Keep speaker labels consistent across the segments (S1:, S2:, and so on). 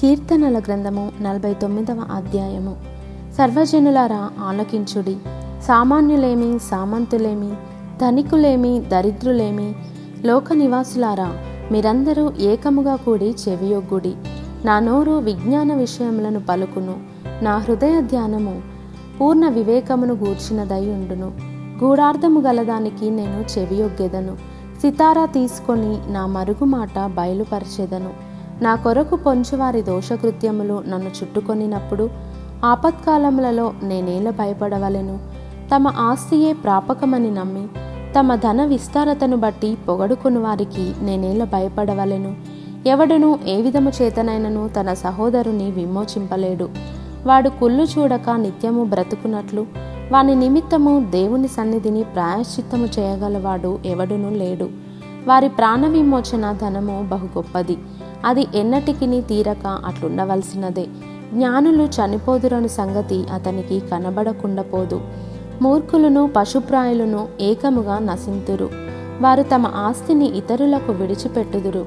S1: కీర్తనల గ్రంథము నలభై తొమ్మిదవ అధ్యాయము. సర్వజనులారా ఆలకించుడి. సామాన్యులేమి సామంతులేమి ధనికులేమి దరిద్రులేమి లోక నివాసులారా మీరందరూ ఏకముగా కూడి చెవియొగ్గుడి. నా నోరు విజ్ఞాన విషయములను పలుకును. నా హృదయ ధ్యానము పూర్ణ వివేకమును గూర్చినదై ఉండును. గూఢార్థము గలదానికి నేను చెవియొగ్గెదను. సితారా తీసుకొని నా మరుగు మాట బయలుపరచెదను. నా కొరకు పొంచువారి దోషకృత్యములు నన్ను చుట్టుకొనినప్పుడు ఆపత్కాలములలో నేనేల భయపడవలెను? తమ ఆస్తియే ప్రాపకమని నమ్మి తమ ధన విస్తారతను బట్టి పొగడుకుని వారికి నేనేల భయపడవలెను? ఎవడును ఏ విధము చేతనైనను తన సహోదరుని విమోచింపలేడు. వాడు కుళ్ళు చూడక నిత్యము బ్రతుకున్నట్లు వాని నిమిత్తము దేవుని సన్నిధిని ప్రాయశ్చిత్తము చేయగలవాడు ఎవడునూ లేడు. వారి ప్రాణ విమోచన ధనము బహు గొప్పది. అది ఎన్నటికిని తీరక అట్లుండవలసినదే. జ్ఞానులు చనిపోదురని సంగతి అతనికి కనబడకుండా పోదు. మూర్ఖులను పశుప్రాయులను ఏకముగా నశింతురు. వారు తమ ఆస్తిని ఇతరులకు విడిచిపెట్టుదురు.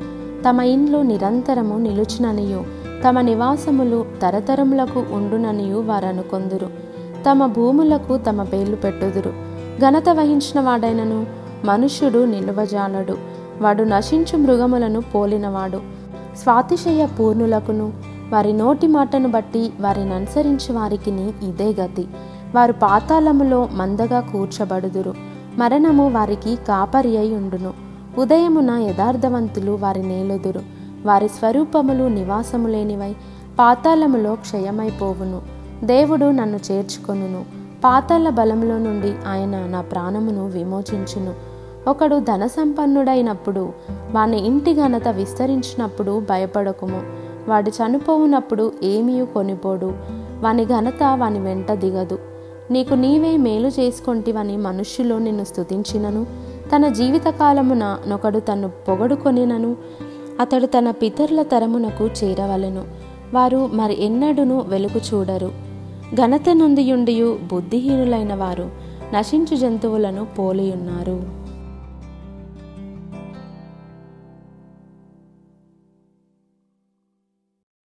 S1: తమ ఇండ్లు నిరంతరము నిలుచుననియు. తమ నివాసములు తరతరములకు ఉండుననియు వారనుకొందురు. తమ భూములకు తమ పేర్లు పెట్టుదురు. ఘనత వహించిన వాడైనను మనుష్యుడు నిలువజాలడు. వాడు నశించు మృగములను పోలినవాడు. స్వాతిశయ పూర్ణులకును వారి నోటి మాటను బట్టి వారిని అనుసరించి వారికిని ఇదే గతి. వారు పాతాళములో మందగా కూర్చబడుదురు. మరణము వారికి కాపరి అయి ఉండును. ఉదయమున యథార్థవంతులు వారి నేలుదురు. వారి స్వరూపములు నివాసము లేనివై పాతాళములో క్షయమైపోవును దేవుడు నన్ను చేర్చుకొనును. పాతాళ బలములో నుండి ఆయన నా ప్రాణమును విమోచించును. ఒకడు ధన సంపన్నుడైనప్పుడు వాని ఇంటి ఘనత విస్తరించినప్పుడు భయపడకుము. వాడు చనిపోవునప్పుడు ఏమీ కొనిపోడు. వాని ఘనత వాని వెంట దిగదు. నీకు నీవే మేలు చేసుకొంటివని మనుష్యులు నిన్ను స్తుతించినను. తన జీవితకాలమున నొకడు తను పొగడుకొనినను. అతడు తన పితరుల తరమునకు చేరవలెను. వారు మరి ఎన్నడును వెలుగు చూడరు. ఘనత నుండియుండియు బుద్ధిహీనులైన వారు నశించు జంతువులను పోలియున్నారు.